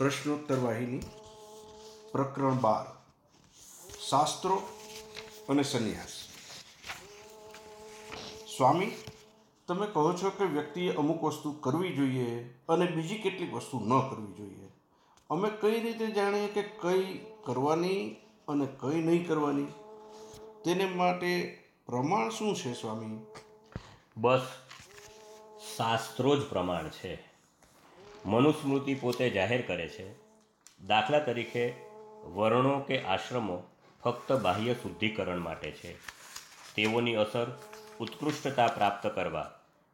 પ્રશ્નોત્તર વાહિની, પ્રકરણ બાર, શાસ્ત્રો અને સંન્યાસ. સ્વામી, તમે કહો છો કે વ્યક્તિએ અમુક વસ્તુ કરવી જોઈએ અને બીજી કેટલીક વસ્તુ ન કરવી જોઈએ. અમે કઈ રીતે જાણીએ કે કઈ કરવાની અને કઈ નહીં કરવાની? તેને માટે પ્રમાણ શું છે, સ્વામી? બસ, શાસ્ત્રો જ પ્રમાણ છે. મનુસ્મૃતિ પોતે જાહેર કરે છે. દાખલા તરીકે વર્ણો કે આશ્રમો ફક્ત બાહ્ય શુદ્ધિકરણ માટે છે. તેઓની અસર ઉત્કૃષ્ટતા પ્રાપ્ત કરવા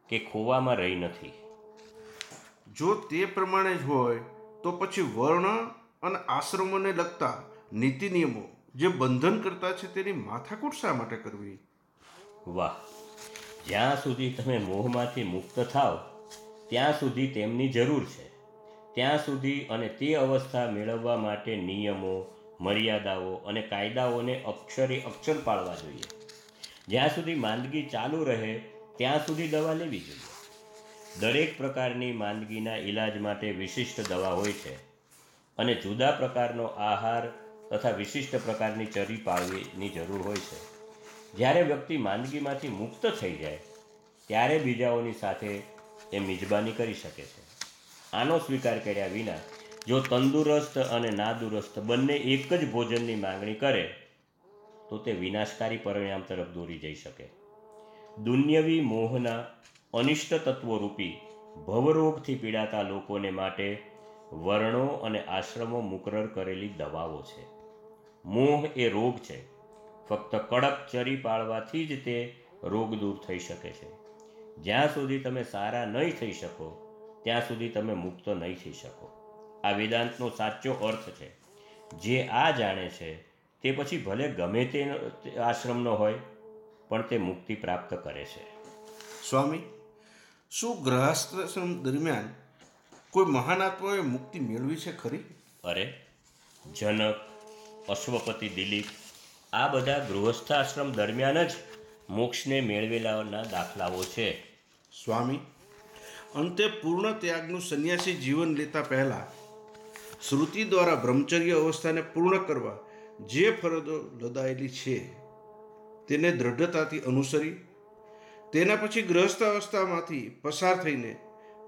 કે ખોવામાં રહી નથી. જો તે પ્રમાણે જ હોય તો પછી વર્ણ અને આશ્રમોને લગતા નીતિ નિયમો જે બંધન કરતા છે તેની માથાકૂટ શા માટે કરવી? વાહ! જ્યાં સુધી તમે મોહમાંથી મુક્ત થાવ ત્યાં સુધી તેમની જરૂર છે. ત્યાં સુધી અને તે અવસ્થા મેળવવા માટે નિયમો, મર્યાદાઓ અને કાયદાઓને અક્ષરે અક્ષર પાળવા જોઈએ. જ્યાં સુધી માંદગી ચાલુ રહે, ત્યાં સુધી દવા લેવી જોઈએ. દરેક પ્રકારની માંદગીના ઈલાજ માટે વિશિષ્ટ દવા હોય છે અને જુદા પ્રકારનો આહાર તથા વિશિષ્ટ પ્રકારની ચરી પાળવીની જરૂર હોય છે. જ્યારે વ્યક્તિ માંદગીમાંથી મુક્ત થઈ જાય, ત્યારે બીજાઓની સાથે એ મિજબાની કરી શકે છે. આનો સ્વીકાર કર્યા વિના, જો તંદુરસ્ત અને નાદુરસ્ત બંને એક જ ભોજનની માંગણી કરે, તો તે વિનાશકારી પરિણામ તરફ દોરી જઈ શકે. દુન્યવી મોહના અનિષ્ટ તત્વોરૂપી ભવરોગથી પીડાતા લોકોને માટે વર્ણો અને આશ્રમો મુકરર કરેલી દવાઓ છે. મોહ એ રોગ છે. ફક્ત કડક ચરી પાળવાથી જ તે રોગ દૂર થઈ શકે છે. જ્યાં સુધી તમે સારા નહીં થઈ શકો ત્યાં સુધી તમે મુક્ત નહીં થઈ શકો. આ વેદાંતનો સાચો અર્થ છે. જે આ જાણે છે તે પછી ભલે ગમે તે આશ્રમનો હોય પણ તે મુક્તિ પ્રાપ્ત કરે છે. સ્વામી શું ગ્રહસ્થાશ્રમ દરમિયાન કોઈ મહાન આત્માએ મુક્તિ મેળવી છે ખરી? અરે જનક અશ્વપતિ દિલીપ આ બધા ગૃહસ્થાશ્રમ દરમિયાન જ મોક્ષને મેળવેલાના દાખલાઓ છે. સ્વામી, અંતે પૂર્ણ ત્યાગનું સંન્યાસી જીવન લેતા પહેલાં શ્રુતિ દ્વારા બ્રહ્મચર્ય અવસ્થાને પૂર્ણ કરવા જે ફરજો લદાયેલી છે, તેને દ્રઢતાથી અનુસરી, તેના પછી ગ્રહસ્થ અવસ્થામાંથી પસાર થઈને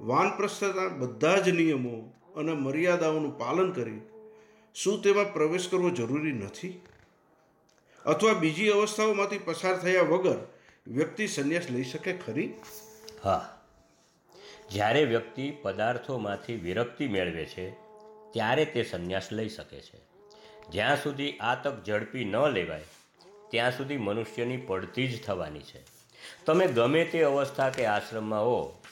વાનપ્રસ્થના બધા જ નિયમો અને મર્યાદાઓનું પાલન કરી શું તેમાં પ્રવેશ કરવો જરૂરી નથી? અથવા બીજી અવસ્થાઓમાંથી પસાર થયા વગર વ્યક્તિ સંન્યાસ લઈ શકે ખરી? હા. જ્યારે વ્યક્તિ પદાર્થોમાંથી વિરક્તિ મેળવે છે, ત્યારે તે સંન્યાસ લઈ શકે છે. જ્યાં સુધી આ તક ઝડપી ન લેવાય, ત્યાં સુધી મનુષ્યની પડતી જ થવાની છે. તમે ગમે તે અવસ્થા કે આશ્રમમાં હો,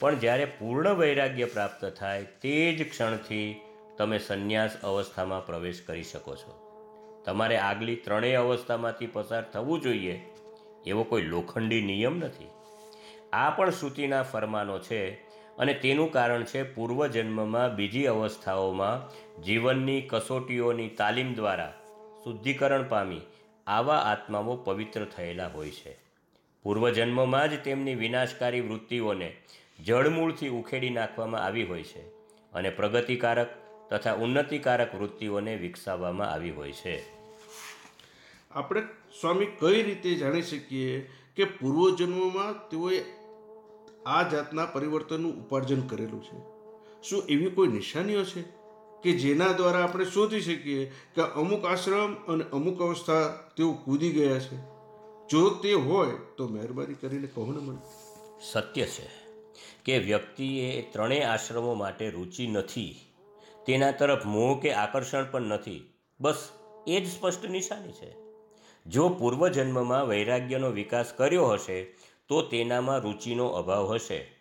પણ જ્યારે પૂર્ણ વૈરાગ્ય પ્રાપ્ત થાય, તે જ ક્ષણથી તમે સંન્યાસ અવસ્થામાં પ્રવેશ કરી શકો છો. તમારે આગલી ત્રણેય અવસ્થામાંથી પસાર થવું જોઈએ એવો કોઈ લોખંડી નિયમ નથી. આ પણ શ્રુતિના ફરમાનો છે અને તેનું કારણ છે પૂર્વજન્મમાં બીજી અવસ્થાઓમાં જીવનની કસોટીઓની તાલીમ દ્વારા શુદ્ધિકરણ પામી આવા આત્માઓ પવિત્ર થયેલા હોય છે. પૂર્વજન્મમાં જ તેમની વિનાશકારી વૃત્તિઓને જળમૂળથી ઉખેડી નાખવામાં આવી હોય છે અને પ્રગતિકારક તથા ઉન્નતિકારક વૃત્તિઓને વિકસાવવામાં આવી હોય છે. આપણે સ્વામી કઈ રીતે જાણી શકીએ કે પૂર્વજન્મમાં તેઓએ આ જાતના પરિવર્તનનું ઉપાર્જન કરેલું છે? શું એવી કોઈ નિશાનીઓ છે કે જેના દ્વારા આપણે શોધી શકીએ કે અમુક આશ્રમ અને અમુક અવસ્થા તેઓ કૂદી ગયા છે? જો તે હોય તો મહેરબાની કરીને કહો ને મને. સત્ય છે કે વ્યક્તિએ ત્રણેય આશ્રમો માટે રુચિ નથી. તેના તરફ મોહ કે આકર્ષણ પણ નથી. બસ, એ જ સ્પષ્ટ નિશાની છે. જો પૂર્વજન્મમાં વૈરાગ્યનો વિકાસ કર્યો હશે, તો તેનામાં રુચિનો અભાવ હશે.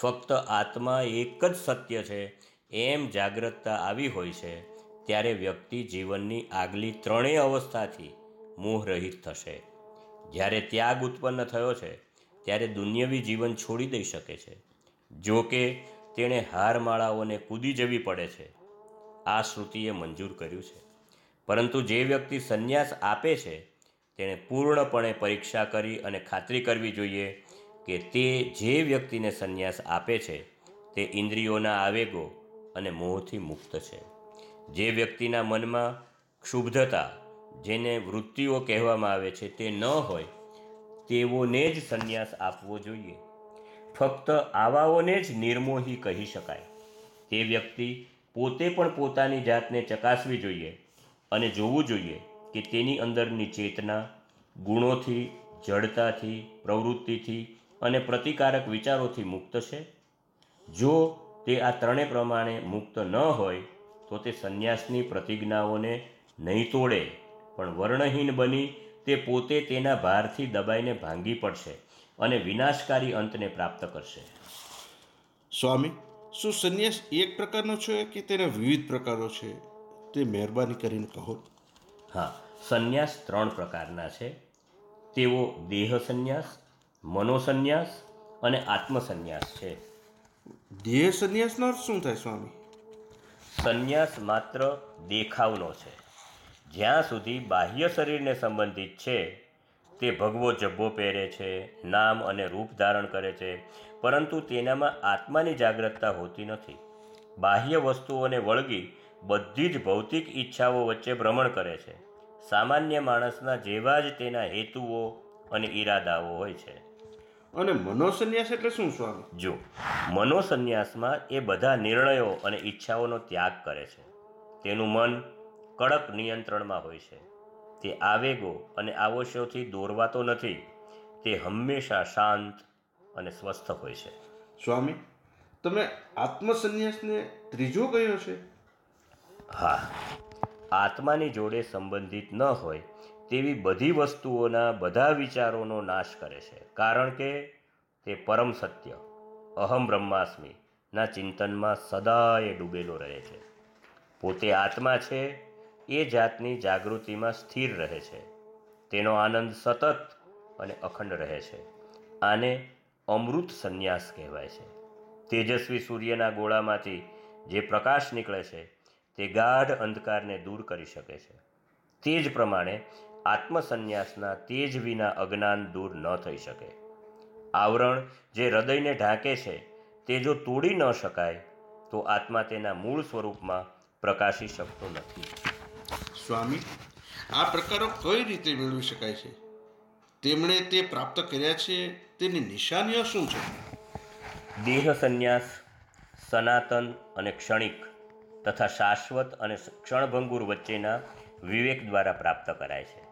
ફક્ત આત્મા એક જ સત્ય છે, એમ જાગ્રતતા આવી હોય છે, ત્યારે વ્યક્તિ જીવનની આગલી ત્રણેય અવસ્થાથી મોહરહિત થશે. જ્યારે ત્યાગ ઉત્પન્ન થયો છે, ત્યારે દુન્યવી જીવન છોડી દઈ શકે છે. જો કે તેણે હારમાળાઓને કૂદી જવી પડે છે. આ શ્રુતિએ મંજૂર કર્યું છે. પરંતુ જે વ્યક્તિ સંન્યાસ આપે છે, તેણે પૂર્ણપણે પરીક્ષા કરી અને ખાતરી કરવી જોઈએ કે તે જે વ્યક્તિને સંન્યાસ આપે છે, તે ઇન્દ્રિયોના આવેગો અને મોહથી મુક્ત છે. જે વ્યક્તિના મનમાં ક્ષુબ્ધતા, જેને વૃત્તિઓ કહેવામાં આવે છે, તે ન હોય, તેઓને જ સંન્યાસ આપવો જોઈએ. ફક્ત આવાઓને જ નિર્મોહી કહી શકાય. તે વ્યક્તિ પોતે પણ પોતાની જાતને ચકાસવી જોઈએ અને જોવું જોઈએ કે તેની અંદરની ચેતના ગુણોથી, જડતાથી, પ્રવૃત્તિથી અને પ્રતિકારક વિચારોથી મુક્ત છે. જો તે આ ત્રણે પ્રમાણે મુક્ત ન હોય, તો તે સંન્યાસની પ્રતિજ્ઞાઓને નહીં તોડે, પણ વર્ણહીન બની તે પોતે તેના ભારથી દબાઈને ભાંગી પડશે. અને વિનાશકારી અંતને પ્રાપ્ત કરશે. સ્વામી શું સંન્યાસ એક પ્રકારનો છે કે તેના વિવિધ પ્રકારો છે? તે મહેરબાની કરીને કહો. હા સંન્યાસ ત્રણ પ્રકારના છે. તેઓ દેહ સંન્યાસ મનોસંન્યાસ અને આત્મસંન્યાસ છે. દેહ સંન્યાસનો અર્થ શું થાય સ્વામી? સંન્યાસ માત્ર દેખાવનો છે. જ્યાં સુધી બાહ્ય શરીરને સંબંધિત છે તે ભગવો જબ્બો પહેરે છે નામ અને રૂપ ધારણ કરે છે પરંતુ તેનામાં આત્માની જાગ્રતતા હોતી નથી. બાહ્ય વસ્તુઓને વળગી બધી જ ભૌતિક ઈચ્છાઓ વચ્ચે ભ્રમણ કરે છે. સામાન્ય માણસના જેવા જ તેના હેતુઓ અને ઈરાદાઓ હોય છે. અને મનોસન્યાસ એટલે શું સ્વામી? જો મનોસન્યાસમાં એ બધા નિર્ણયો અને ઈચ્છાઓનો ત્યાગ કરે છે. તેનું મન કડક નિયંત્રણમાં હોય છે. તે આવેગો અને આવશ્યોથી દોરવાતો નથી. તે હંમેશા શાંત અને સ્વસ્થ હોય છે. સ્વામી તમે આત્મસન્યાસને ત્રીજો કયો છે? હા. આત્માની જોડે સંબંધિત ન હોય તેવી બધી વસ્તુઓના બધા વિચારોનો નાશ કરે છે. કારણ કે તે પરમ સત્ય અહમ બ્રહ્માસ્મી ના ચિંતનમાં સદાય ડૂબેલો રહે છે. પોતે આત્મા છે એ જાતની જાગૃતિમાં સ્થિર રહે છે. તેનો આનંદ સતત અને અખંડ રહે છે. આને અમૃત સંન્યાસ કહેવાય છે. તેજસ્વી સૂર્યના ગોળામાંથી જે પ્રકાશ નીકળે છે, તે ગાઢ અંધકારને દૂર કરી શકે છે. તે જ પ્રમાણે આત્મસંન્યાસના તેજ વિના અજ્ઞાન દૂર ન થઈ શકે. આવરણ જે હૃદયને ઢાંકે છે, તે જો તોડી ન શકાય, તો આત્મા તેના મૂળ સ્વરૂપમાં પ્રકાશી શકતો નથી. સ્વામી, આ પ્રકારો કઈ રીતે મેળવી શકાય છે? તેમણે તે પ્રાપ્ત કર્યા છે, તેની નિશાનીઓ શું છે? દેહ સંન્યાસ, સનાતન અને ક્ષણિક તથા શાશ્વત અને ક્ષણભંગુર વચ્ચેના વિવેક દ્વારા પ્રાપ્ત કરાય છે.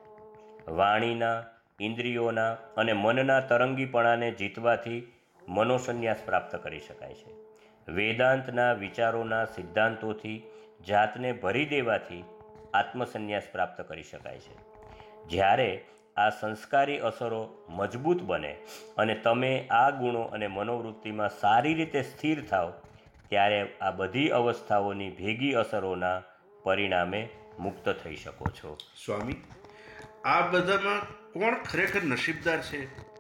વાણીના, ઇન્દ્રિયોના અને મનના તરંગીપણાને જીતવાથી મનોસંન્યાસ પ્રાપ્ત કરી શકાય છે. વેદાંતના વિચારોના સિદ્ધાંતોથી જાતને ભરી દેવાથી આત્મસન્યાસ પ્રાપ્ત કરી શકાય છે. જ્યારે આ સંસ્કારી અસરો મજબૂત બને અને તમે આ ગુણો અને મનોવૃત્તિમાં સારી રીતે સ્થિર થાવ ત્યારે આ બધી અવસ્થાઓની ભેગી અસરોના પરિણામે મુક્ત થઈ શકો છો. સ્વામી આ બધામાં કોણ ખરેખર નસીબદાર છે?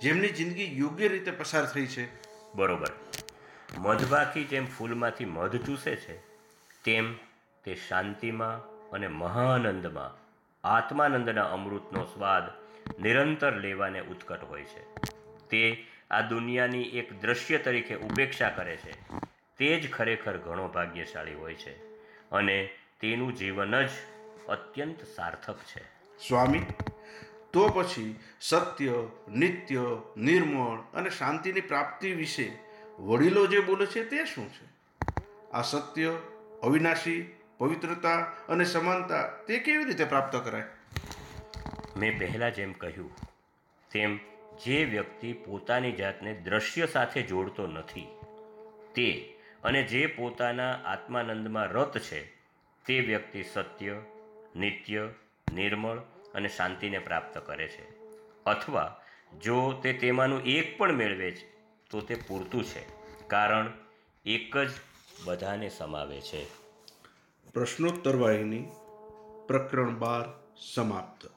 જેમની જિંદગી યોગ્ય રીતે પસાર થઈ છે? બરોબર. મધમાખી જેમ ફૂલમાંથી મધ ચૂસે છે તેમ તે શાંતિમાં અને મહાનંદમાં આત્માનંદના અમૃતનો સ્વાદ નિરંતર લેવાને ઉત્કટ હોય છે. તે આ દુનિયાની એક દ્રશ્ય તરીકે ઉપેક્ષા કરે છે. તે જ ખરેખર ઘણો ભાગ્યશાળી હોય છે અને તેનું જીવન જ અત્યંત સાર્થક છે. સ્વામી, તો પછી સત્ય, નિત્ય, નિર્મળ અને શાંતિની પ્રાપ્તિ વિશે વડીલો જે બોલે છે તે શું છે? આ સત્ય અવિનાશી પવિત્રતા અને સમાનતા તે કેવી રીતે પ્રાપ્ત કરાય? મેં પહેલાં જેમ કહ્યું, તેમ જે વ્યક્તિ પોતાની જાતને દ્રશ્ય સાથે જોડતો નથી, તે અને જે પોતાના આત્માનંદમાં રત છે, તે વ્યક્તિ સત્ય, નિત્ય, નિર્મળ અને શાંતિને પ્રાપ્ત કરે છે. અથવા જો તે તેમાંનું એક પણ મેળવે છે, તો તે પૂરતું છે, કારણ એક જ બધાને સમાવે છે. પ્રશ્નોત્તર વાહિની પ્રકરણ બાર સમાપ્ત.